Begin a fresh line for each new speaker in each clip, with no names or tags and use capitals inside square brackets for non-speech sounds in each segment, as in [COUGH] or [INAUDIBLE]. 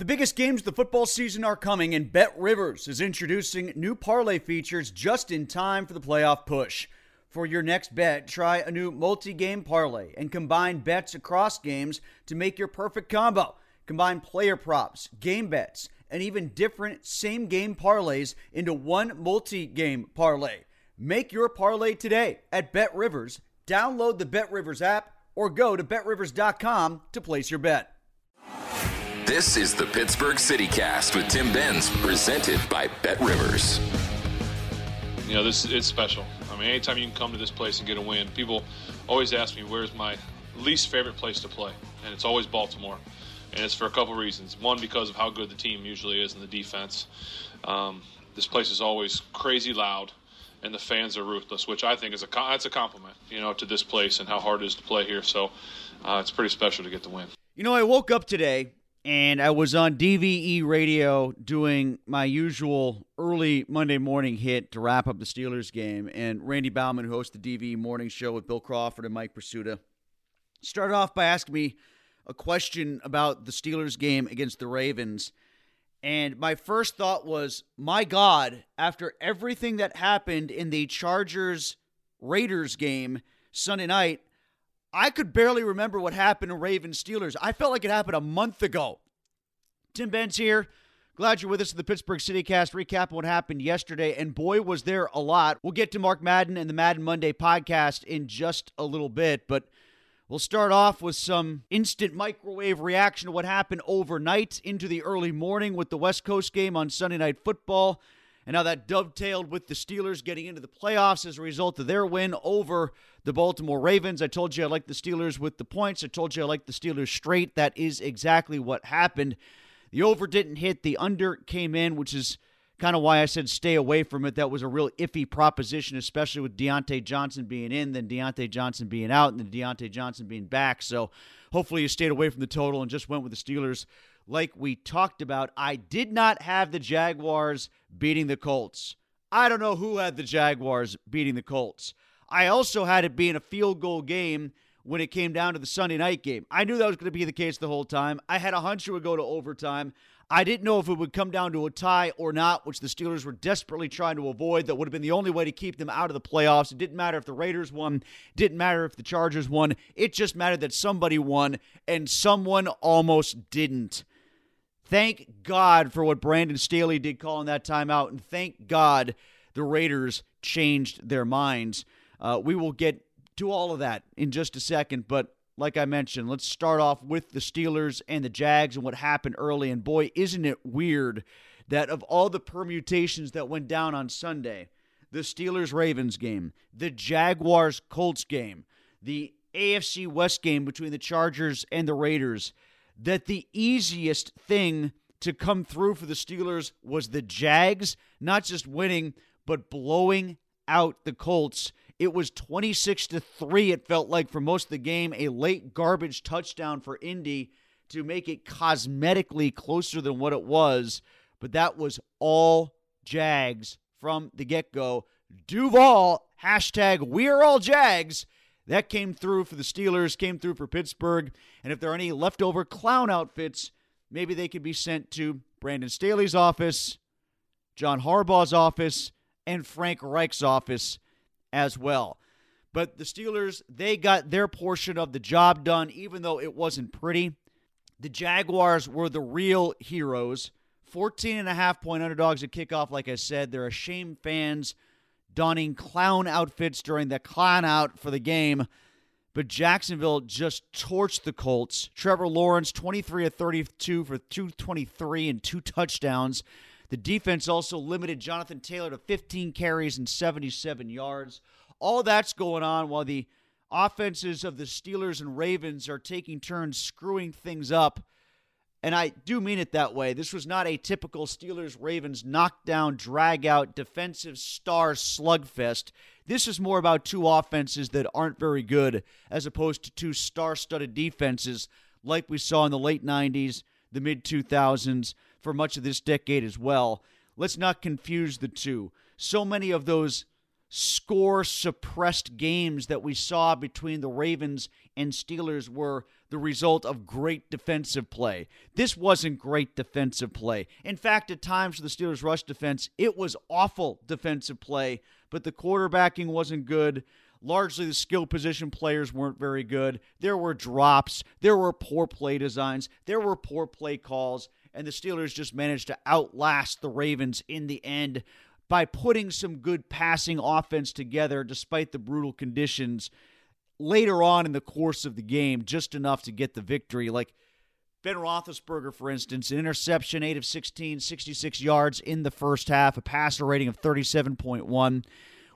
The biggest games of the football season are coming, and Bet Rivers is introducing new parlay features just in time for the playoff push. For your next bet, try a new multi game parlay and combine bets across games to make your perfect combo. Combine player props, game bets, and even different same game parlays into one multi game parlay. Make your parlay today at Bet Rivers. Download the Bet Rivers app or go to betrivers.com to place your bet.
This is the Pittsburgh City Cast with Tim Benz, presented by Bet Rivers.
You know, this it's special. I mean, anytime you can come to this place and get a win, people always ask me where's my least favorite place to play, and it's always Baltimore. And it's for a couple reasons. One, because of how good the team usually is in the defense. Um, this place is always crazy loud, and the fans are ruthless, which I think is a that's a compliment, you know, to this place and how hard it is to play here. So uh, it's pretty special to get the win.
You know, I woke up today and I was on DVE radio doing my usual early Monday morning hit to wrap up the Steelers game. And Randy Bauman, who hosts the DVE morning show with Bill Crawford and Mike Prisuta, started off by asking me a question about the Steelers game against the Ravens. And my first thought was, my God, after everything that happened in the Chargers Raiders game Sunday night, I could barely remember what happened in Ravens Steelers. I felt like it happened a month ago. Tim Benz here. Glad you're with us in the Pittsburgh City Cast recap what happened yesterday. And boy, was there a lot. We'll get to Mark Madden and the Madden Monday podcast in just a little bit, but we'll start off with some instant microwave reaction to what happened overnight into the early morning with the West Coast game on Sunday Night Football and how that dovetailed with the Steelers getting into the playoffs as a result of their win over the Baltimore Ravens. I told you I like the Steelers with the points. I told you I like the Steelers straight. That is exactly what happened. The over didn't hit, the under came in, which is kind of why I said stay away from it. That was a real iffy proposition, especially with Diontae Johnson being in, then Diontae Johnson being out, and then Diontae Johnson being back. So hopefully you stayed away from the total and just went with the Steelers like we talked about. I did not have the Jaguars beating the Colts. I don't know who had the Jaguars beating the Colts. I also had it being a field goal game when it came down to the Sunday night game. I knew that was going to be the case the whole time. I had a hunch it would go to overtime. I didn't know if it would come down to a tie or not, which the Steelers were desperately trying to avoid. That would have been the only way to keep them out of the playoffs. It didn't matter if the Raiders won, didn't matter if the Chargers won. It just mattered that somebody won, and someone almost didn't. Thank God for what Brandon Staley did calling that timeout, and thank God the Raiders changed their minds. Uh, we will get to all of that in just a second, but like I mentioned, let's start off with the Steelers and the Jags and what happened early. And boy, isn't it weird that of all the permutations that went down on Sunday, the Steelers Ravens game, the Jaguars Colts game, the AFC West game between the Chargers and the Raiders, that the easiest thing to come through for the Steelers was the Jags, not just winning, but blowing out the Colts. It was 26 to 3 it felt like for most of the game, a late garbage touchdown for Indy to make it cosmetically closer than what it was, but that was all Jags from the get-go. Duval hashtag we're all Jags that came through for the Steelers, came through for Pittsburgh. And if there are any leftover clown outfits, maybe they could be sent to Brandon Staley's office, John Harbaugh's office, and Frank Reich's office as well. But the Steelers, they got their portion of the job done, even though it wasn't pretty. The Jaguars were the real heroes. 14 and a half point underdogs at kickoff, like I said. They're a shame fans donning clown outfits during the clown out for the game. But Jacksonville just torched the Colts. Trevor Lawrence, 23 of 32 for 223 and two touchdowns. The defense also limited Jonathan Taylor to 15 carries and 77 yards. All that's going on while the offenses of the Steelers and Ravens are taking turns screwing things up and I do mean it that way. This was not a typical Steelers Ravens knockdown, drag out, defensive star slugfest. This is more about two offenses that aren't very good, as opposed to two star studded defenses like we saw in the late 90s, the mid 2000s, for much of this decade as well. Let's not confuse the two. So many of those score suppressed games that we saw between the Ravens and Steelers were the result of great defensive play. This wasn't great defensive play. In fact, at times for the Steelers' rush defense, it was awful defensive play, but the quarterbacking wasn't good. Largely, the skill position players weren't very good. There were drops, there were poor play designs, there were poor play calls, and the Steelers just managed to outlast the Ravens in the end by putting some good passing offense together despite the brutal conditions later on in the course of the game, just enough to get the victory. Like Ben Roethlisberger, for instance, an interception, 8 of 16, 66 yards in the first half, a passer rating of 37.1.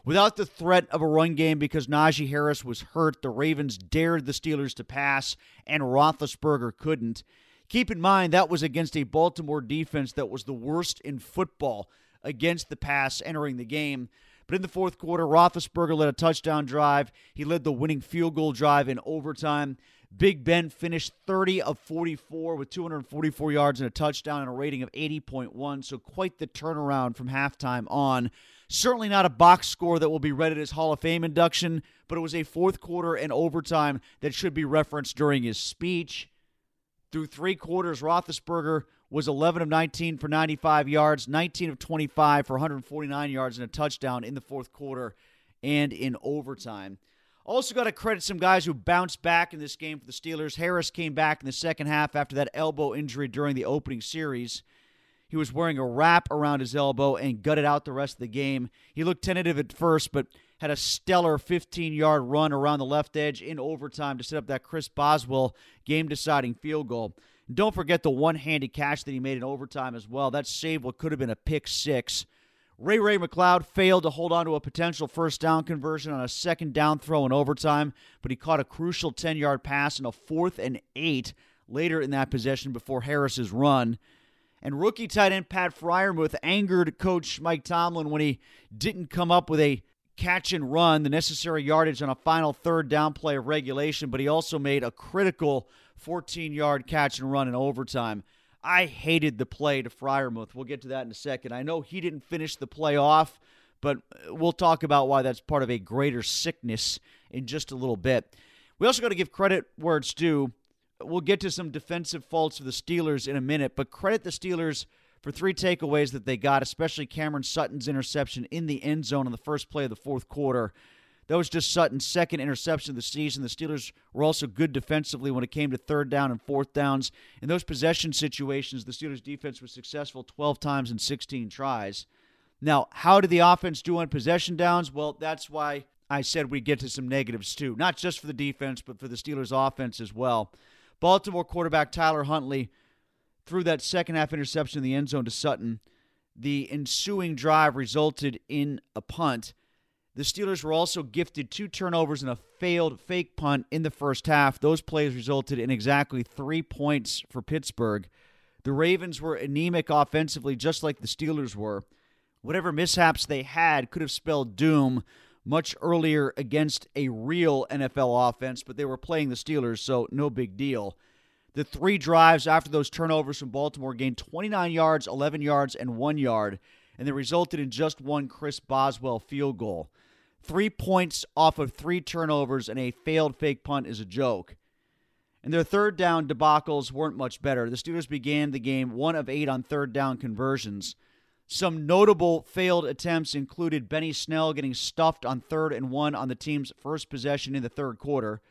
Without the threat of a run game because Najee Harris was hurt, the Ravens dared the Steelers to pass, and Roethlisberger couldn't. Keep in mind, that was against a Baltimore defense that was the worst in football against the pass entering the game. But in the fourth quarter, Roethlisberger led a touchdown drive. He led the winning field goal drive in overtime. Big Ben finished 30 of 44 with 244 yards and a touchdown and a rating of 80.1. So quite the turnaround from halftime on. Certainly not a box score that will be read at his Hall of Fame induction, but it was a fourth quarter and overtime that should be referenced during his speech. Through three quarters, Roethlisberger was 11 of 19 for 95 yards, 19 of 25 for 149 yards and a touchdown in the fourth quarter and in overtime. Also, got to credit some guys who bounced back in this game for the Steelers. Harris came back in the second half after that elbow injury during the opening series. He was wearing a wrap around his elbow and gutted out the rest of the game. He looked tentative at first, but had a stellar 15 yard run around the left edge in overtime to set up that Chris Boswell game deciding field goal. Don't forget the one handed catch that he made in overtime as well. That saved what could have been a pick six. Ray Ray McCloud failed to hold on to a potential first down conversion on a second down throw in overtime, but he caught a crucial 10 yard pass in a fourth and eight later in that possession before Harris's run. And rookie tight end Pat Freiermuth angered coach Mike Tomlin when he didn't come up with a catch and run, the necessary yardage on a final third down play of regulation, but he also made a critical 14 yard catch and run in overtime. I hated the play to Freiermuth. We'll get to that in a second. I know he didn't finish the play off, but uh, we'll talk about why that's part of a greater sickness in just a little bit. We also got to give credit where it's due. We'll get to some defensive faults of the Steelers in a minute, but credit the Steelers for three takeaways that they got, especially Cameron Sutton's interception in the end zone on the first play of the fourth quarter. That was just Sutton's second interception of the season. The Steelers were also good defensively when it came to third down and fourth downs. In those possession situations, the Steelers' defense was successful 12 times in 16 tries. Now, how did the offense do on possession downs? Well, that's why I said we get to some negatives too, not just for the defense, but for the Steelers' offense as well. Baltimore quarterback Tyler Huntley threw that second half interception in the end zone to Sutton. The ensuing drive resulted in a punt. The Steelers were also gifted two turnovers and a failed fake punt in the first half. Those plays resulted in exactly three points for Pittsburgh. The Ravens were anemic offensively, just like the Steelers were. Whatever mishaps they had could have spelled doom much earlier against a real NFL offense, but they were playing the Steelers, so no big deal. The three drives after those turnovers from Baltimore gained 29 yards, 11 yards, and one yard, and they resulted in just one Chris Boswell field goal. Three points off of three turnovers and a failed fake punt is a joke. And their third down debacles weren't much better. The Steelers began the game one of eight on third down conversions. Some notable failed attempts included Benny Snell getting stuffed on third and one on the team's first possession in the third quarter.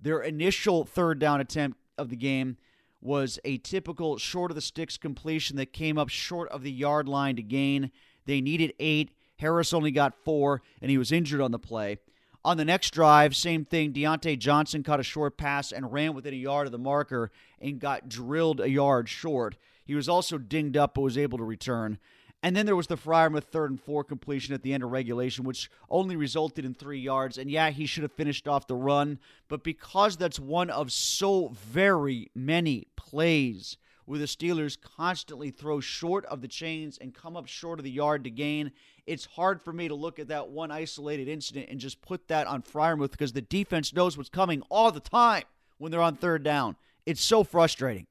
Their initial third down attempt of the game was a typical short of the sticks completion that came up short of the yard line to gain. They needed eight. Harris only got four, and he was injured on the play. On the next drive, same thing. Diontae Johnson caught a short pass and ran within a yard of the marker and got drilled a yard short. He was also dinged up but was able to return. And then there was the Freiermuth third and four completion at the end of regulation, which only resulted in three yards. And yeah, he should have finished off the run. But because that's one of so very many plays where the Steelers constantly throw short of the chains and come up short of the yard to gain, it's hard for me to look at that one isolated incident and just put that on Freiermuth because the defense knows what's coming all the time when they're on third down. It's so frustrating.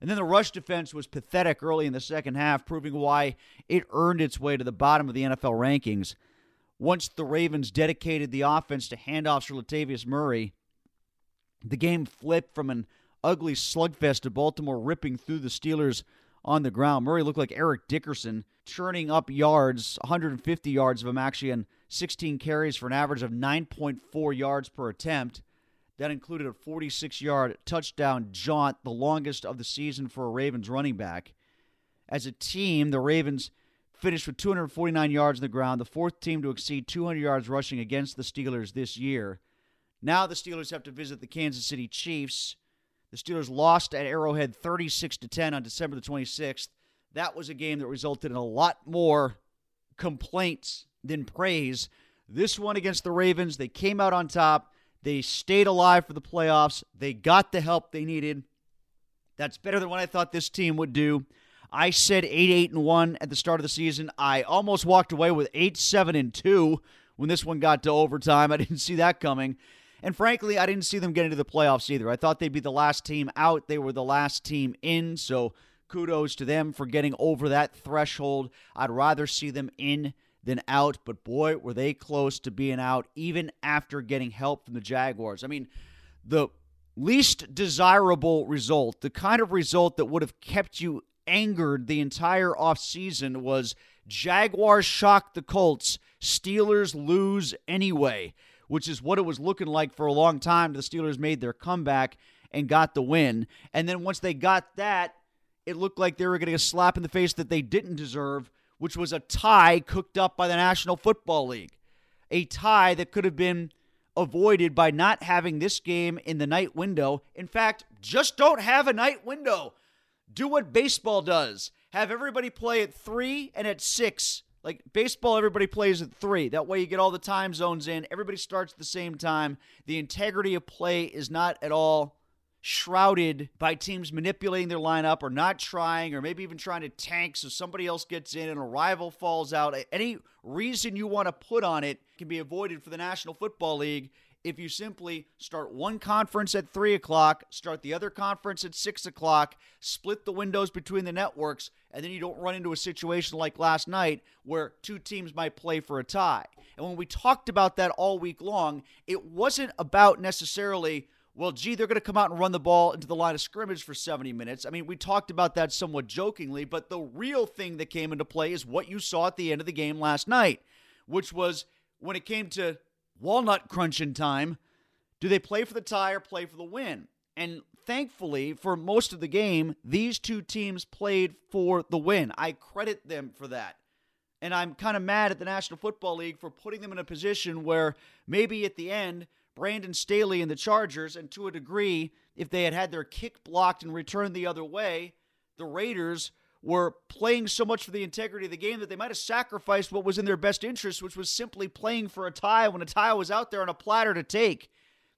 And then the rush defense was pathetic early in the second half, proving why it earned its way to the bottom of the NFL rankings. Once the Ravens dedicated the offense to handoffs for Latavius Murray, the game flipped from an ugly slugfest to Baltimore ripping through the Steelers on the ground. Murray looked like Eric Dickerson, churning up yards, 150 yards of him actually, and 16 carries for an average of 9.4 yards per attempt. That included a 46 yard touchdown jaunt, the longest of the season for a Ravens running back. As a team, the Ravens finished with 249 yards on the ground, the fourth team to exceed 200 yards rushing against the Steelers this year. Now the Steelers have to visit the Kansas City Chiefs. The Steelers lost at Arrowhead 36 to 10 on December the 26th. That was a game that resulted in a lot more complaints than praise. This one against the Ravens, they came out on top. They stayed alive for the playoffs. They got the help they needed. That's better than what I thought this team would do. I said 8 8 and 1 at the start of the season. I almost walked away with 8 7 and 2 when this one got to overtime. [LAUGHS] I didn't see that coming. And frankly, I didn't see them get into the playoffs either. I thought they'd be the last team out. They were the last team in. So kudos to them for getting over that threshold. I'd rather see them in than out, but boy, were they close to being out even after getting help from the Jaguars. I mean, the least desirable result, the kind of result that would have kept you angered the entire offseason was Jaguars shock the Colts, Steelers lose anyway, which is what it was looking like for a long time. The Steelers made their comeback and got the win. And then once they got that, it looked like they were getting a slap in the face that they didn't deserve which was a tie cooked up by the National Football League. A tie that could have been avoided by not having this game in the night window. In fact, just don't have a night window. Do what baseball does. Have everybody play at 3 and at 6. Like baseball, everybody plays at 3. That way you get all the time zones in. Everybody starts at the same time. The integrity of play is not at all shrouded by teams manipulating their lineup or not trying or maybe even trying to tank so somebody else gets in and a rival falls out. Any reason you want to put on it can be avoided for the National Football League if you simply start one conference at 3 o'clock, start the other conference at 6 o'clock, split the windows between the networks, and then you don't run into a situation like last night where two teams might play for a tie. And when we talked about that all week long, it wasn't about necessarily well, gee, they're going to come out and run the ball into the line of scrimmage for 70 minutes. I mean, we talked about that somewhat jokingly, but the real thing that came into play is what you saw at the end of the game last night, which was when it came to walnut crunching time, do they play for the tie or play for the win? And thankfully, for most of the game, these two teams played for the win. I credit them for that. And I'm kind of mad at the National Football League for putting them in a position where maybe at the end Brandon Staley and the Chargers, and to a degree, if they had had their kick blocked and returned the other way, the Raiders were playing so much for the integrity of the game that they might have sacrificed what was in their best interest, which was simply playing for a tie when a tie was out there on a platter to take.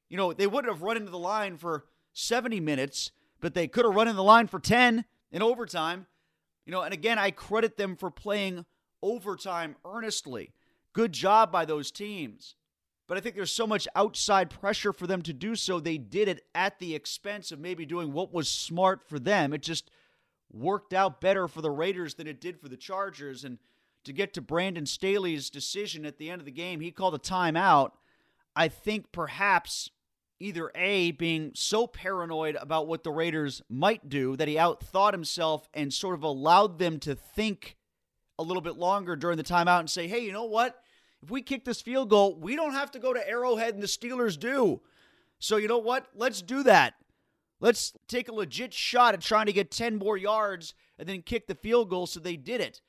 You know, they wouldn't have run into the line for 70 minutes, but they could have run in the line for 10 in overtime. You know, and again, I credit them for playing overtime earnestly. Good job by those teams but I think there's so much outside pressure for them to do so. They did it at the expense of maybe doing what was smart for them. It just worked out better for the Raiders than it did for the Chargers. And to get to Brandon Staley's decision at the end of the game, he called a timeout. I think perhaps either A, being so paranoid about what the Raiders might do that he outthought himself and sort of allowed them to think a little bit longer during the timeout and say, hey, you know what? If we kick this field goal, we don't have to go to Arrowhead and the Steelers do. So, you know what? Let's do that. Let's take a legit shot at trying to get 10 more yards and then kick the field goal. So they did it.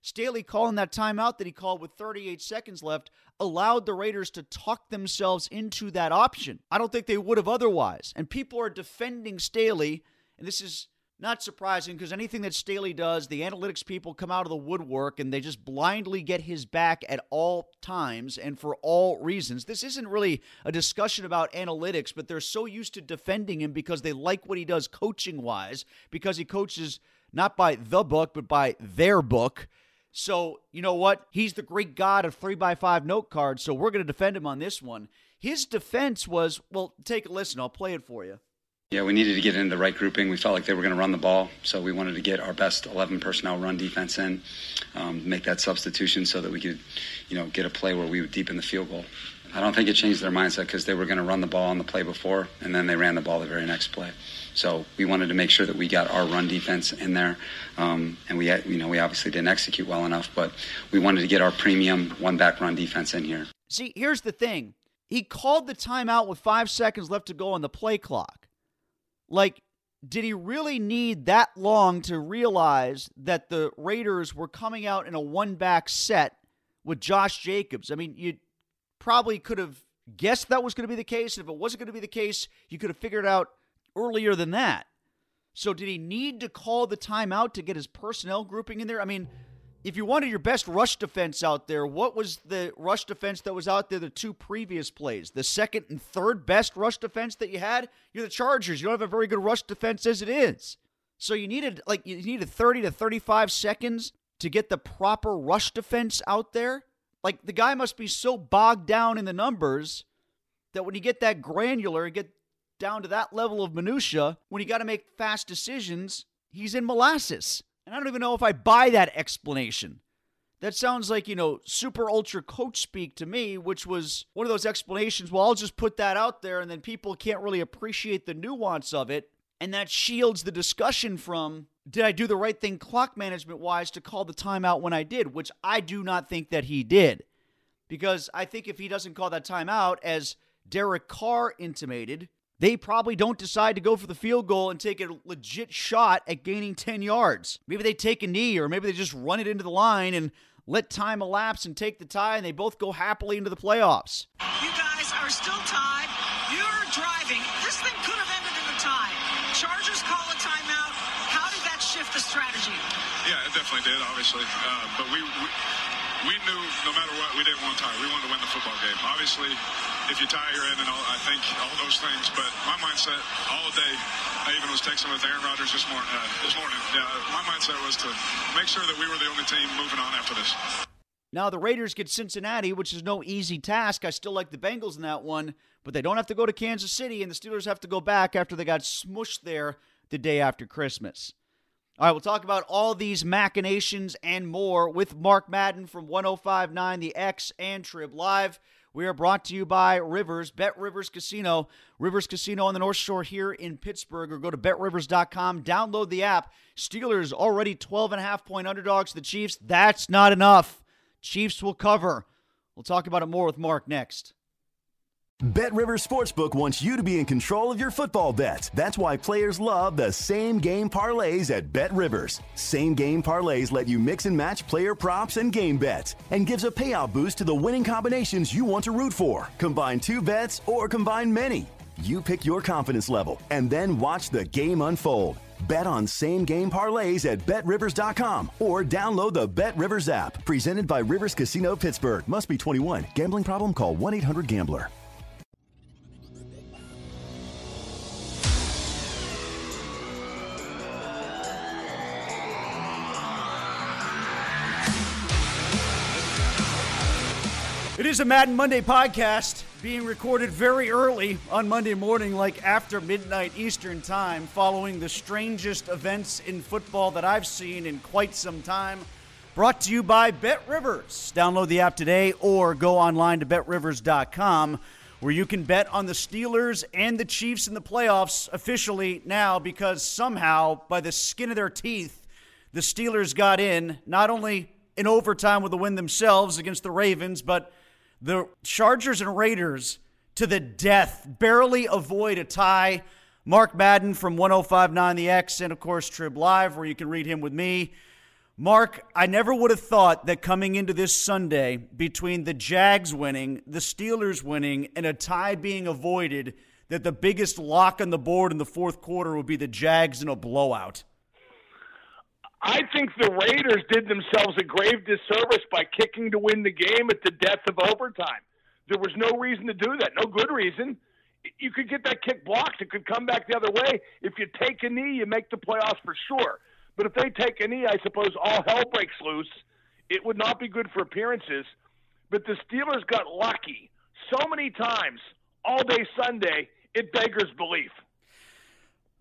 Staley calling that timeout that he called with 38 seconds left allowed the Raiders to talk themselves into that option. I don't think they would have otherwise. And people are defending Staley, and this is not surprising because anything that Staley does, the analytics people come out of the woodwork and they just blindly get his back at all times and for all reasons. This isn't really a discussion about analytics, but they're so used to defending him because they like what he does coaching wise, because he coaches not by the book, but by their book. So, you know what? He's the great god of 3 by 5 note cards, so we're going to defend him on this one. His defense was well, take a listen. I'll play it for you.
Yeah, we needed to get into the right grouping. We felt like they were going to run the ball, so we wanted to get our best 11 personnel run defense in, um, make that substitution so that we could, you know, get a play where we would deepen the field goal. I don't think it changed their mindset because they were going to run the ball on the play before, and then they ran the ball the very next play. So we wanted to make sure that we got our run defense in there, um, and we, had, you know, we obviously didn't execute well enough, but we wanted to get our premium one-back run defense in here.
See, here's the thing: he called the timeout with five seconds left to go on the play clock. Like, did he really need that long to realize that the Raiders were coming out in a one back set with Josh Jacobs? I mean, you probably could have guessed that was going to be the case. And if it wasn't going to be the case, you could have figured out earlier than that. So, did he need to call the timeout to get his personnel grouping in there? I mean, if you wanted your best rush defense out there, what was the rush defense that was out there the two previous plays? The second and third best rush defense that you had? You're the Chargers. You don't have a very good rush defense as it is. So you needed like you needed 30 to 35 seconds to get the proper rush defense out there. Like the guy must be so bogged down in the numbers that when you get that granular and get down to that level of minutia, when you got to make fast decisions, he's in molasses. And I don't even know if I buy that explanation. That sounds like, you know, super ultra coach speak to me, which was one of those explanations. Well, I'll just put that out there, and then people can't really appreciate the nuance of it. And that shields the discussion from did I do the right thing clock management wise to call the timeout when I did, which I do not think that he did. Because I think if he doesn't call that timeout, as Derek Carr intimated, they probably don't decide to go for the field goal and take a legit shot at gaining 10 yards. Maybe they take a knee or maybe they just run it into the line and let time elapse and take the tie and they both go happily into the playoffs.
You guys are still tied. You're driving. This thing could have ended in a tie. Chargers call a timeout. How did that shift the strategy?
Yeah, it definitely did, obviously. Uh, but we, we we knew no matter what, we didn't want to tie. We wanted to win the football game. Obviously, if you tie, you're in, and all, I think all those things. But my mindset all day, I even was texting with Aaron Rodgers this morning. Uh, this morning, yeah, my mindset was to make sure that we were the only team moving on after this.
Now the Raiders get Cincinnati, which is no easy task. I still like the Bengals in that one, but they don't have to go to Kansas City, and the Steelers have to go back after they got smushed there the day after Christmas. All right, we'll talk about all these machinations and more with Mark Madden from 1059 The X and Trib Live. We are brought to you by Rivers, Bet Rivers Casino. Rivers Casino on the North Shore here in Pittsburgh, or go to betrivers.com, download the app. Steelers already 12 and a half point underdogs to the Chiefs. That's not enough. Chiefs will cover. We'll talk about it more with Mark next.
Bet Rivers Sportsbook wants you to be in control of your football bets. That's why players love the same game parlays at Bet Rivers. Same game parlays let you mix and match player props and game bets and gives a payout boost to the winning combinations you want to root for. Combine two bets or combine many. You pick your confidence level and then watch the game unfold. Bet on same game parlays at betrivers.com or download the Bet Rivers app. Presented by Rivers Casino Pittsburgh. Must be 21. Gambling problem? Call 1 800 Gambler.
It is a Madden Monday podcast being recorded very early on Monday morning, like after midnight Eastern Time, following the strangest events in football that I've seen in quite some time. Brought to you by Bet Rivers. Download the app today or go online to betrivers.com where you can bet on the Steelers and the Chiefs in the playoffs officially now because somehow, by the skin of their teeth, the Steelers got in, not only in overtime with the win themselves against the Ravens, but the Chargers and Raiders to the death barely avoid a tie. Mark Madden from 1059 The X, and of course, Trib Live, where you can read him with me. Mark, I never would have thought that coming into this Sunday, between the Jags winning, the Steelers winning, and a tie being avoided, that the biggest lock on the board in the fourth quarter would be the Jags in a blowout.
I think the Raiders did themselves a grave disservice by kicking to win the game at the death of overtime. There was no reason to do that, no good reason. You could get that kick blocked. It could come back the other way. If you take a knee, you make the playoffs for sure. But if they take a knee, I suppose all hell breaks loose. It would not be good for appearances. But the Steelers got lucky so many times all day Sunday, it beggars belief.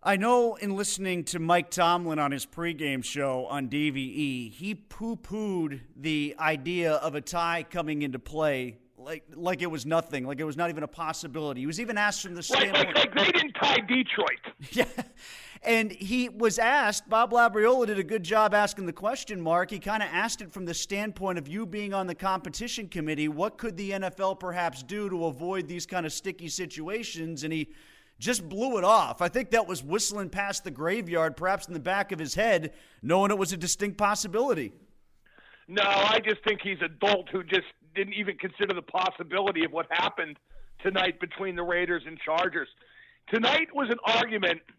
I know in listening to Mike Tomlin on his pregame show on DVE, he poo pooed the idea of a tie coming into play like like it was nothing, like it was not even a possibility. He was even asked from the
standpoint. Like, like, like they didn't tie Detroit. [LAUGHS]
Yeah. And he was asked, Bob Labriola did a good job asking the question, Mark. He kind of asked it from the standpoint of you being on the competition committee. What could the NFL perhaps do to avoid these kind of sticky situations? And he just blew it off. I think that was whistling past the graveyard, perhaps in the back of his head, knowing it was a distinct possibility.
No, I just think he's a dolt who just didn't even consider the possibility of what happened tonight between the Raiders and Chargers. Tonight was an argument –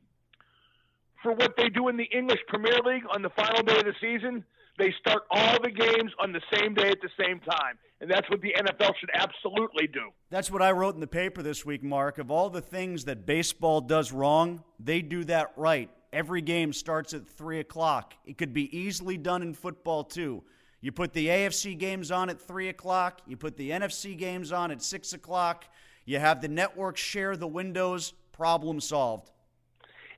for what they do in the English Premier League on the final day of the season. They start all the games on the same day at the same time. And that's what the NFL should absolutely do.
That's what I wrote in the paper this week, Mark. Of all the things that baseball does wrong, they do that right. Every game starts at 3 o'clock. It could be easily done in football, too. You put the AFC games on at 3 o'clock, you put the NFC games on at 6 o'clock, you have the network share the windows, problem solved.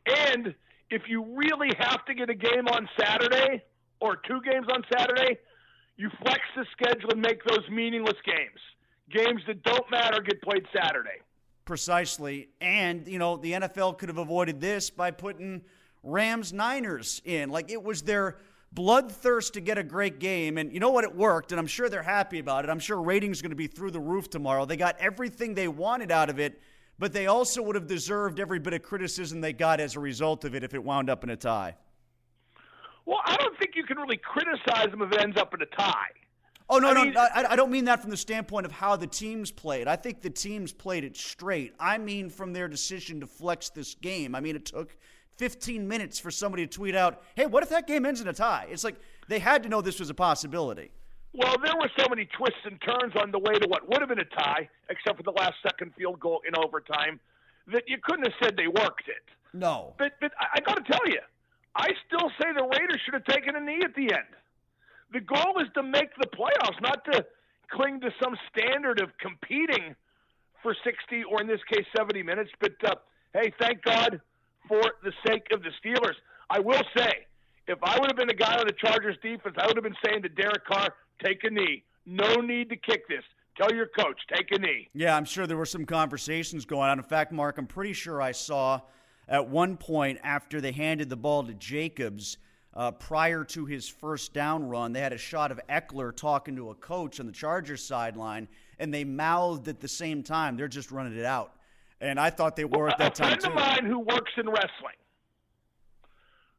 And if you really have to get a game on Saturday or two games on Saturday, you flex the schedule and make those meaningless games. Games that don't matter get played Saturday.
Precisely. And, you know, the NFL could have avoided this by putting Rams Niners in. Like it was their bloodthirst to get a great game. And you know what? It worked. And I'm sure they're happy about it. I'm sure ratings going to be through the roof tomorrow. They got everything they wanted out of it but they also would have deserved every bit of criticism they got as a result of it if it wound up in a tie.
Well, I don't think you can really criticize them if it ends up in a tie.
Oh no, I no, mean! I, I don't mean that from the standpoint of how the teams played. I think the teams played it straight. I mean from their decision to flex this game. I mean it took 15 minutes for somebody to tweet out, "Hey, what if that game ends in a tie?" It's like they had to know this was a possibility.
Well, there were so many twists and turns on the way to what would have been a tie, except for the last second field goal in overtime, that you couldn't have said they worked it.
No.
But, but I, I got to tell you, I still say the Raiders should have taken a knee at the end. The goal is to make the playoffs, not to cling to some standard of competing for 60 or in this case 70 minutes. But uh, hey, thank God for the sake of the Steelers. I will say, if I would have been a guy on the Chargers defense, I would have been saying to Derek Carr, take a knee. No need to kick this. Tell your coach, take a knee.
Yeah, I'm sure there were some conversations going on. In fact, Mark, I'm pretty sure I saw at one point after they handed the ball to Jacobs uh, prior to his first down run, they had a shot of Ekeler talking to a coach on the Chargers sideline, and they mouthed at the same time, they're just running it out. And I thought they were at that
time.
A friend
of mine who works in wrestling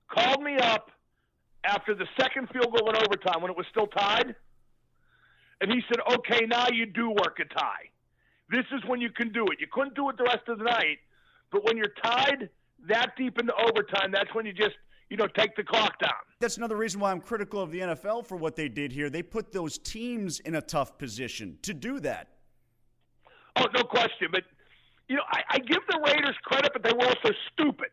called me up after the second field goal in overtime when it was still tied and he said, okay, now you do work a tie. This is when you can do it. You couldn't do it the rest of the night, but when you're tied that deep into overtime, that's when you just, you know, take the clock down.
That's another reason why I'm critical of the NFL for what they did here. They put those teams in a tough position to do that.
Oh, no question. But, you know, I, I give the Raiders credit, but they were also stupid.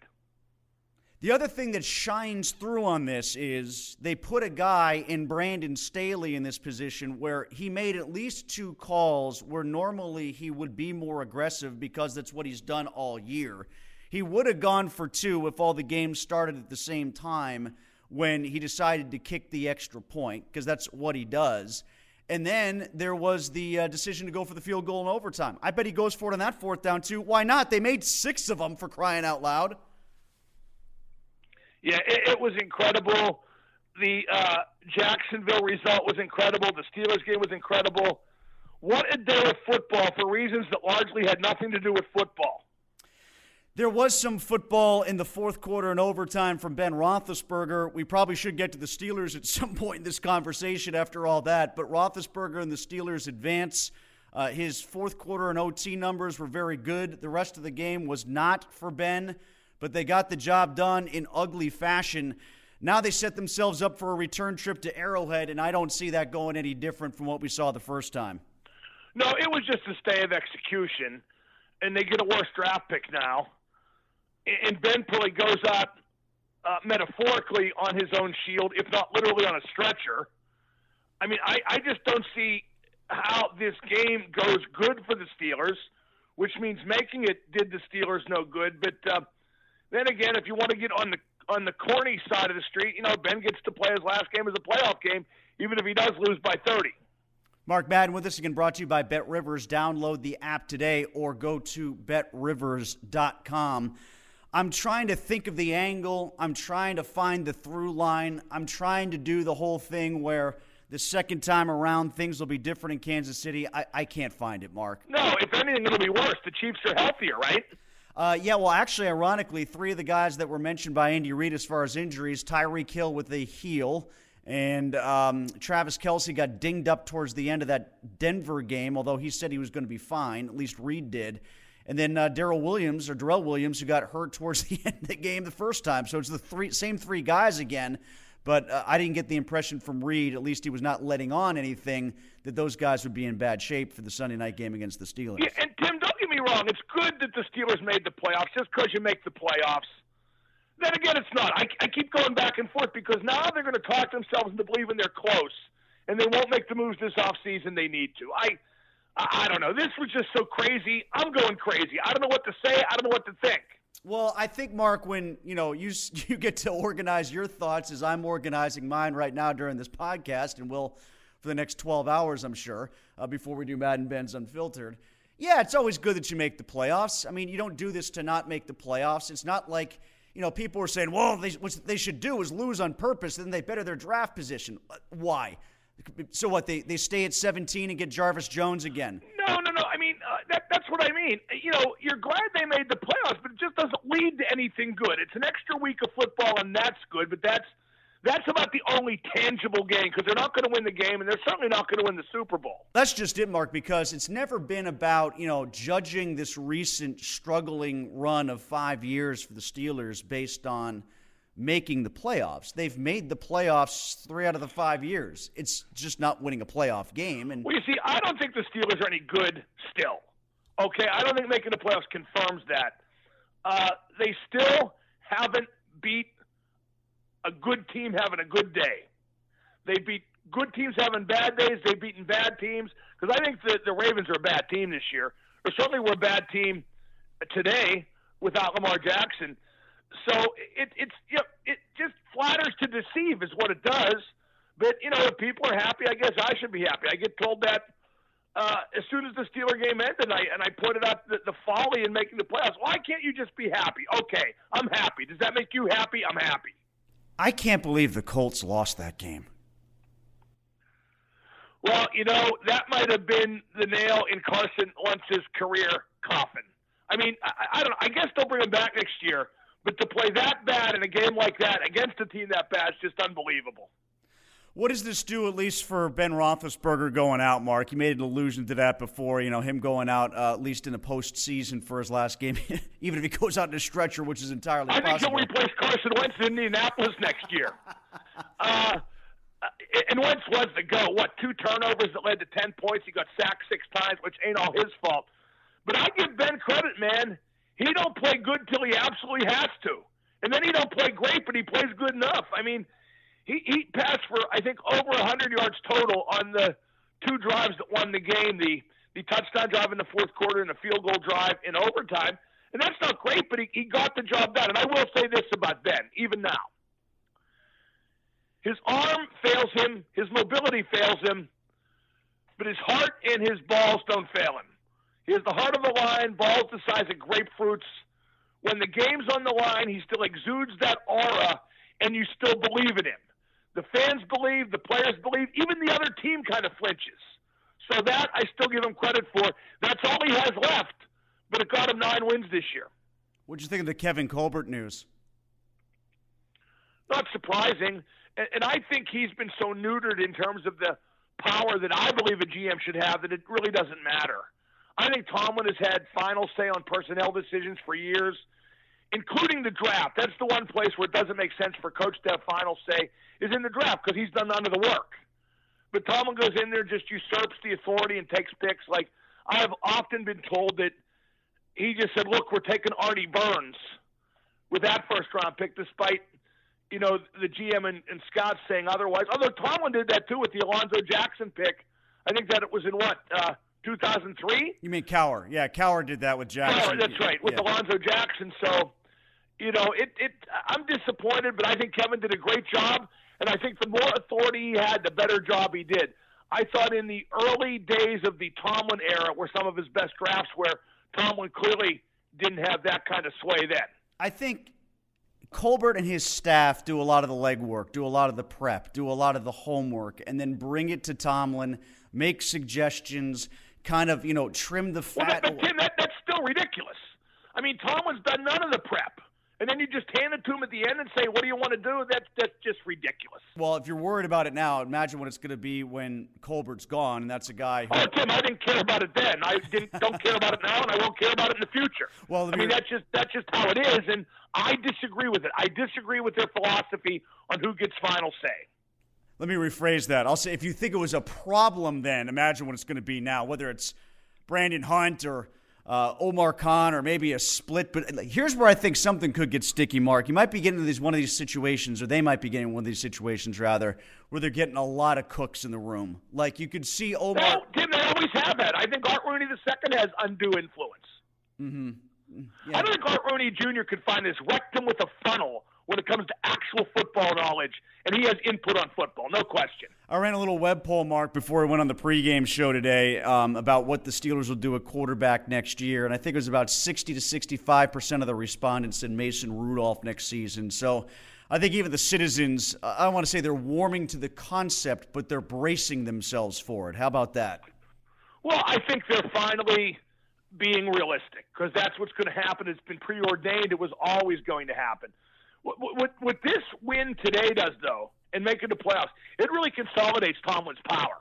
The other thing that shines through on this is they put a guy in Brandon Staley in this position where he made at least two calls where normally he would be more aggressive because that's what he's done all year. He would have gone for two if all the games started at the same time when he decided to kick the extra point because that's what he does. And then there was the uh, decision to go for the field goal in overtime. I bet he goes for it on that fourth down, too. Why not? They made six of them for crying out loud.
Yeah, it, it was incredible. The uh, Jacksonville result was incredible. The Steelers game was incredible. What a day of football for reasons that largely had nothing to do with football.
There was some football in the fourth quarter and overtime from Ben Roethlisberger. We probably should get to the Steelers at [LAUGHS] some point in this conversation after all that, but Roethlisberger and the Steelers advance. Uh, his fourth quarter and OT numbers were very good. The rest of the game was not for Ben, but they got the job done in ugly fashion. Now they set themselves up for a return trip to Arrowhead, and I don't see that going any different from what we saw the first time.
No, it was just a stay of execution, and they get a worse draft pick now and Ben probably goes out uh, metaphorically on his own shield, if not literally on a stretcher. I mean, I, I just don't see how this game goes good for the Steelers, which means making it did the Steelers no good. But uh, then again, if you want to get on the on the corny side of the street, you know, Ben gets to play his last game as a playoff game, even if he does lose by 30.
Mark Madden with us again, brought to you by Bet Rivers. Download the app today or go to betrivers.com. I'm trying to think of the angle. I'm trying to find the through line. I'm trying to do the whole thing where the second time around things will be different in Kansas City. I, I can't find it, Mark.
No, if anything, it'll be worse. The Chiefs are healthier, right?
Uh, yeah, well, actually, ironically, three of the guys that were mentioned by Andy Reid as far as injuries Tyreek Hill with a heel, and um, Travis Kelce got dinged up towards the end of that Denver game, although he said he was going to be fine. At least Reid did and then uh, Daryl Williams or Darrell Williams, who got hurt towards [LAUGHS] the end of the game the first time. So it's the three same three guys again. But uh, I didn't get the impression from Reid, at least he was not letting on anything, that those guys would be in bad shape for the Sunday night game against the Steelers.
Yeah, and Tim, don't get me wrong. It's good that the Steelers made the playoffs just because you make the playoffs. Then again, it's not. I, I keep going back and forth because now they're going to talk themselves into believing they're close, and they won't make the moves this offseason they need to. I I don't know. This was just so crazy. I'm going crazy. I don't know what to say. I don't know what to think.
Well, I think Mark, when you know you [LAUGHS] you get to organize your thoughts as I'm organizing mine right now during this podcast, and will for the next 12 hours, I'm sure, uh, before we do Madden Benz Unfiltered. Yeah, it's always good that you make the playoffs. I mean, you don't do this to not make the playoffs. It's not like you know people are saying, well, they, what they should do is lose on purpose, then they better their draft position. Uh, why? So what? They they stay at 17 and get Jarvis Jones again?
No, no, no. I mean, uh, that, that's what I mean. You know, you're glad they made the playoffs, but it just doesn't lead to anything good. It's an extra week of football, and that's good. But that's that's about the only tangible game because they're not going to win the game, and they're certainly not going to win the Super Bowl.
That's just it, Mark. Because it's never been about you know judging this recent struggling run of five years for the Steelers based on making the playoffs. They've made the playoffs three out of the five years. It's just not winning a playoff game. And
well, you see, I don't think the Steelers are any good still. Okay, I don't think making the playoffs confirms that. Uh, they still haven't beat a good team having a good day. They beat good teams having bad days. They've beaten bad teams because I think the the Ravens are a bad team this year. Or certainly were a bad team today without Lamar Jackson. So it, it's you know, it just flatters to deceive is what it does. But you know, if people are happy, I guess I should be happy. I get told that uh, as soon as the Steeler game ended, and I, and I pointed out the, the folly in making the playoffs. Why can't you just be happy? Okay, I'm happy. Does that make you happy? I'm happy.
I can't believe the Colts lost that game.
Well, you know, that might have been the nail in Carson Wentz's career coffin. I mean, I, I don't. Know. I guess they'll bring him back next year. But to play that bad in a game like that against a team that bad is just unbelievable.
What does this do, at least for Ben Roethlisberger going out, Mark? You made an allusion to that before, you know, him going out uh, at least in the postseason for his last game, [LAUGHS] even if he goes out in a stretcher, which is entirely
I
possible.
I think he'll replace Carson Wentz in Indianapolis next year. [LAUGHS] uh, and Wentz was the go. What, two turnovers that led to 10 points? He got sacked six times, which ain't all his fault. But I give Ben credit, man. He don't play good till he absolutely has to, and then he don't play great, but he plays good enough. I mean, he he passed for I think over 100 yards total on the two drives that won the game. The the touchdown drive in the fourth quarter and the field goal drive in overtime. And that's not great, but he, he got the job done. And I will say this about Ben, even now. His arm fails him, his mobility fails him, but his heart and his balls don't fail him. He has the heart of a lion, balls the size of grapefruits. When the game's on the line, he still exudes that aura, and you still believe in him. The fans believe, the players believe, even the other team kind of flinches. So that I still give him credit for. That's all he has left, but it got him nine wins this year.
What'd you think of the Kevin Colbert news?
Not surprising. And, and I think he's been so neutered in terms of the power that I believe a GM should have that it really doesn't matter. I think Tomlin has had final say on personnel decisions for years, including the draft. That's the one place where it doesn't make sense for coach to have final say is in the draft because he's done none of the work. But Tomlin goes in there, just usurps the authority and takes picks. Like I have often been told that he just said, "Look, we're taking Artie Burns with that first round pick," despite you know the GM and, and Scott saying otherwise. Although Tomlin did that too with the Alonzo Jackson pick. I think that it was in what uh, 2003.
You mean Cowher? Yeah, Cowher did that with Jackson.
Cowher, that's right, with
yeah.
Alonzo Jackson. So, you know, it, it. I'm disappointed, but I think Kevin did a great job, and I think the more authority he had, the better job he did. I thought in the early days of the Tomlin era were some of his best drafts, where Tomlin clearly didn't have that kind of sway then.
I think Colbert and his staff do a lot of the legwork, do a lot of the prep, do a lot of the homework, and then bring it to Tomlin, make suggestions, kind of, you know, trim the fat.
Well, but, Tim, that, that's still ridiculous. I mean, Tomlin's done none of the prep and then you just hand it to him at the end and say, "What do you want to do?" That's that's just ridiculous.
Well, if you're worried about it now, imagine what it's going to be when Colbert's gone, and that's a guy. Who...
Oh, Tim, I didn't care about it then. I didn't don't care about it now, and I won't care about it in the future.
Well,
I mean that's just that's just how it is, and I disagree with it. I disagree with their philosophy on who gets final say.
Let me rephrase that. I'll say if you think it was a problem then, imagine what it's going to be now. Whether it's Brandon Hunt or uh, Omar Khan or maybe a split. But here's where I think something could get sticky, Mark. You might be getting into these one of these situations, or they might be getting one of these situations rather, where they're getting a lot of cooks in the room. Like you could see Omar.
No, Tim, they always have that. I think Art Rooney II has undue influence.
Mm-hmm.
Yeah. I don't think Art Rooney Jr. could find this rectum with a funnel when it comes to actual football knowledge, and he has input on football, no question.
I ran a little web poll, Mark, before we went on the pregame show today um, about what the Steelers will do at quarterback next year, and I think it was about 60 to 65 percent of the respondents said Mason Rudolph next season. So. I think even the citizens, I don't want to say they're warming to the concept, but they're bracing themselves for it. How about that?
Well, I think they're finally being realistic because that's what's going to happen. It's been preordained. It was always going to happen. What, what, what this win today does, though, and making the playoffs, it really consolidates Tomlin's power.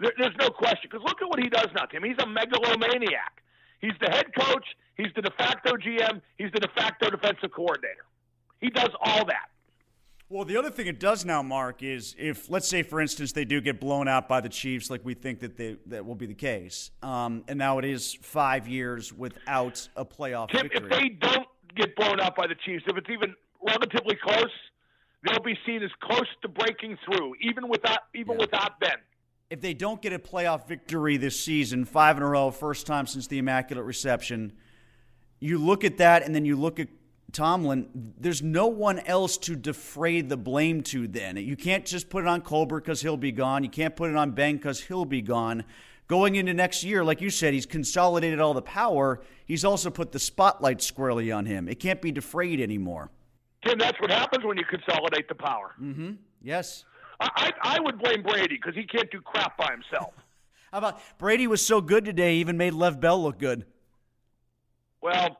There, there's no question. Because look at what he does now, Tim. He's a megalomaniac. He's the head coach. He's the de facto GM. He's the de facto defensive coordinator. He does all that.
Well, the other thing it does now, Mark, is if let's say, for instance, they do get blown out by the Chiefs, like we think that they that will be the case, um, and now it is five years without a playoff
Tim,
victory.
If they don't get blown out by the Chiefs, if it's even relatively close, they'll be seen as close to breaking through, even without even yeah. without Ben.
If they don't get a playoff victory this season, five in a row, first time since the Immaculate Reception, you look at that, and then you look at Tomlin, there's no one else to defray the blame to then. You can't just put it on Colbert because he'll be gone. You can't put it on Ben because he'll be gone. Going into next year, like you said, he's consolidated all the power. He's also put the spotlight squarely on him. It can't be defrayed anymore.
Tim, that's what happens when you consolidate the power.
Mm-hmm. Yes.
I, I, I would blame Brady because he can't do crap by himself. [LAUGHS]
How about Brady was so good today, even made Le'Veon Bell look good.
Well,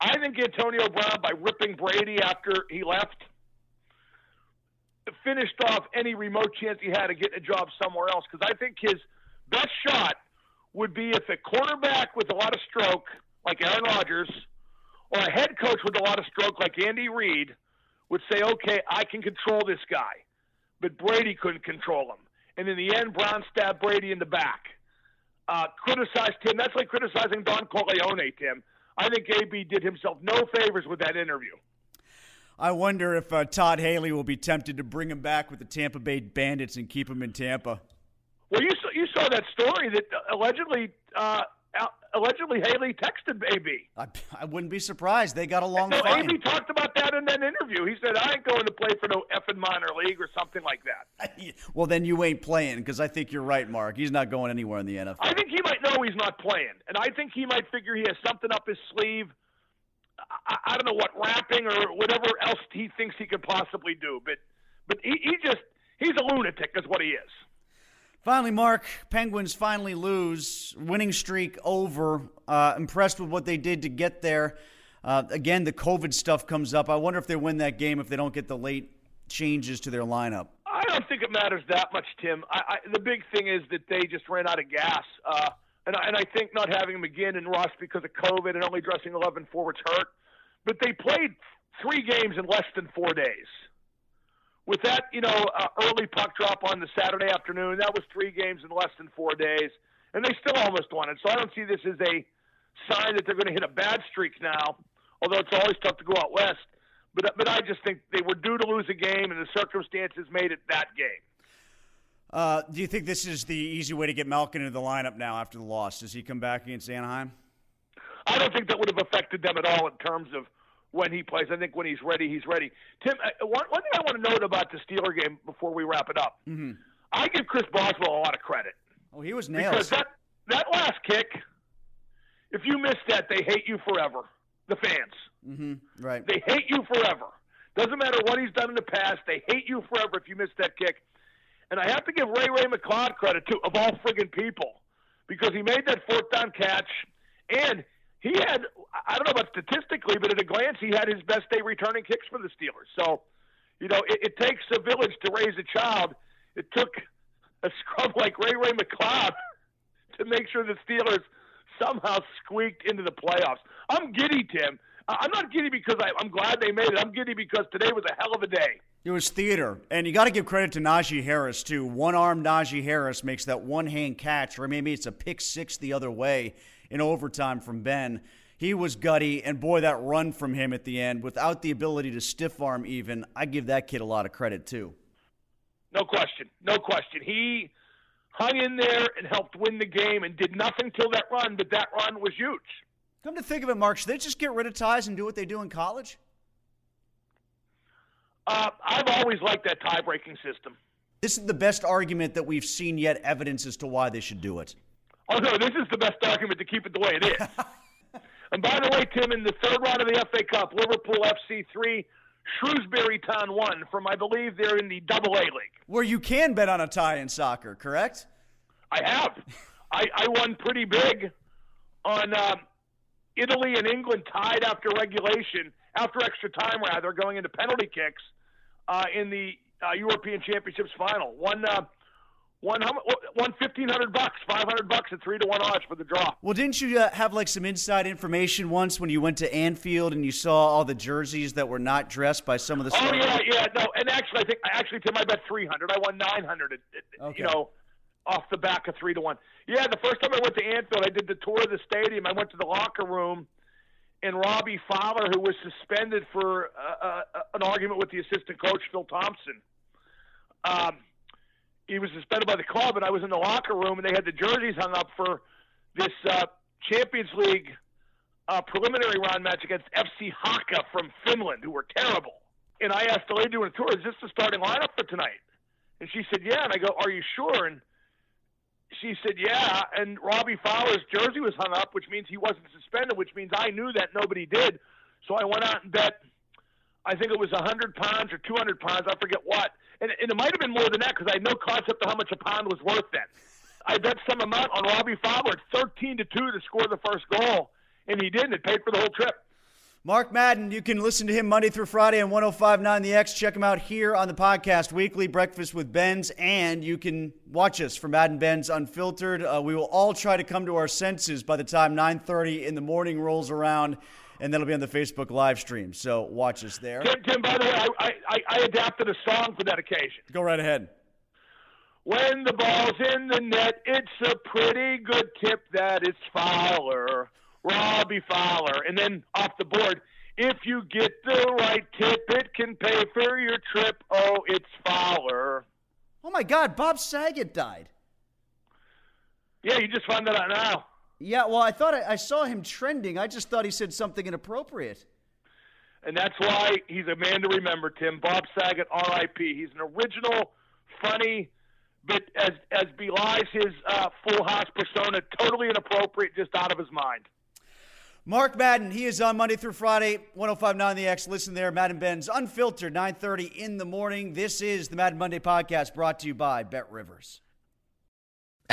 I think Antonio Brown, by ripping Brady after he left, finished off any remote chance he had of getting a job somewhere else. Because I think his best shot would be if a quarterback with a lot of stroke, like Aaron Rodgers, or a head coach with a lot of stroke, like Andy Reid, would say, okay, I can control this guy. But Brady couldn't control him. And in the end, Brown stabbed Brady in the back. Uh, criticized Tim. That's like criticizing Don Corleone, Tim. I think AB did himself no favors with that interview.
I wonder if uh, Todd Haley will be tempted to bring him back with the Tampa Bay Bandits and keep him in Tampa.
Well, you saw, you saw that story that allegedly uh, allegedly Haley texted AB.
I, I wouldn't be surprised. They got along
no,
fine.
AB talked about that in that interview. He said, "I ain't going to play for no effing minor league or something like that." [LAUGHS]
well, then you ain't playing because I think you're right, Mark. He's not going anywhere in the NFL.
I think he might know he's not playing, and I think he might figure he has something up his sleeve. I, I don't know what rapping or whatever else he thinks he could possibly do, but but he, he just he's a lunatic, is what he is.
Finally, Mark, Penguins finally lose. Winning streak over. Uh, impressed with what they did to get there. Uh, again, the COVID stuff comes up. I wonder if they win that game if they don't get the late changes to their lineup.
I don't think it matters that much, Tim. I, I, the big thing is that they just ran out of gas. Uh, and, I, and I think not having McGinn and Rust because of COVID and only dressing 11 forwards hurt. But they played three games in less than four days with that, you know, uh, early puck drop on the Saturday afternoon, that was three games in less than four days, and they still almost won it. So I don't see this as a sign that they're going to hit a bad streak now. Although it's always tough to go out west, but but I just think they were due to lose a game, and the circumstances made it that game.
Uh, do you think this is the easy way to get Malkin into the lineup now after the loss? Does he come back against Anaheim?
I don't think that would have affected them at all in terms of when he plays. I think when he's ready, he's ready. Tim, uh, one, one thing I want to note about the Steeler game before we wrap it up,
mm-hmm.
I give Chris Boswell a lot of credit.
Oh, he was nailed.
Because that, that last kick, if you miss that, they hate you forever. The fans.
Mm-hmm. Right.
They hate you forever. Doesn't matter what he's done in the past. They hate you forever if you miss that kick. And I have to give Ray Ray McCloud credit too, of all friggin' people, because he made that fourth down catch, and he had I don't know about statistically, but at a glance, he had his best day returning kicks for the Steelers. So, you know, it, it takes a village to raise a child. It took a [LAUGHS] scrub like Ray Ray McCloud to make sure the Steelers somehow squeaked into the playoffs. I'm giddy, Tim. I'm not giddy because I, I'm glad they made it. I'm giddy because today was a hell of a day.
It was theater. And you got to give credit to Najee Harris, too. One armed Najee Harris makes that one hand catch, or maybe it's a pick six the other way in overtime from Ben. He was gutty, and boy, that run from him at the end, without the ability to stiff arm even, I give that kid a lot of credit too.
No question. No question. He hung in there and helped win the game and did nothing till that run, but that run was huge.
Come to think of it, Mark, should they just get rid of ties and do what they do in college?
Uh, I've always liked that tie breaking system.
This is the best argument that we've seen yet, evidence as to why they should do it.
No, this is the best argument to keep it the way it is. [LAUGHS] and by the way, Tim, in the third round of the FA Cup, Liverpool FC three, Shrewsbury Town one from I believe they're in the Double A League,
where you can bet on a tie in soccer. Correct?
I have. I, I won pretty big on uh, Italy and England tied after regulation, after extra time rather, going into penalty kicks uh, in the uh, European Championships final. One. Uh, won how? Won fifteen hundred bucks, five hundred bucks at three to one odds for the draw.
Well, didn't you uh, have like some inside information once when you went to Anfield and you saw all the jerseys that were not dressed by some of the?
Oh yeah, yeah, no, and actually, I think actually Tim, I bet three hundred. I won nine hundred. Okay. You know, off the back of three to one. Yeah, the first time I went to Anfield, I did the tour of the stadium. I went to the locker room. And Robbie Fowler, who was suspended for uh, uh, an argument with the assistant coach Phil Thompson, um, he was suspended by the club, and I was in the locker room, and they had the jerseys hung up for this uh, Champions League uh, preliminary round match against FC Haka from Finland, who were terrible. And I asked the lady doing the tour, "Is this the starting lineup for tonight?" And she said, "Yeah." And I go, "Are you sure?" And she said, "Yeah." And Robbie Fowler's jersey was hung up, which means he wasn't suspended, which means I knew that nobody did. So I went out and bet. I think it was a hundred pounds or two hundred pounds. I forget what and, and it might have been more than that because I had no concept of how much a pound was worth then. I bet some amount on Robbie Fowler at 13 to 2 to score the first goal, and he didn't. It paid for the whole trip.
Mark Madden, you can listen to him Monday through Friday on 1059 The X. Check him out here on the podcast weekly, Breakfast with Benz, and you can watch us for Madden Benz Unfiltered. Uh, we will all try to come to our senses by the time 9:30 in the morning rolls around and that'll be on the Facebook live stream. So watch us there.
Tim, Tim by the way, I, I, I adapted a song for that occasion.
Go right ahead.
When the ball's in the net, it's a pretty good tip that it's Fowler, Robbie Fowler. And then off the board, if you get the right tip, it can pay for your trip. Oh, it's Fowler.
Oh my God, Bob Saget died.
Yeah, you just found that out now.
Yeah, well, I thought I, I saw him trending. I just thought he said something inappropriate.
And that's why he's a man to remember, Tim. Bob Saget, R.I.P. He's an original, funny, but as as belies his uh, full house persona, totally inappropriate, just out of his mind.
Mark Madden, he is on Monday through Friday, 1059 The X. Listen there, Madden Benz, unfiltered, 9.30 in the morning. This is the Madden Monday podcast brought to you by Bet Rivers.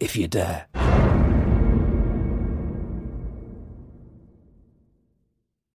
if you dare.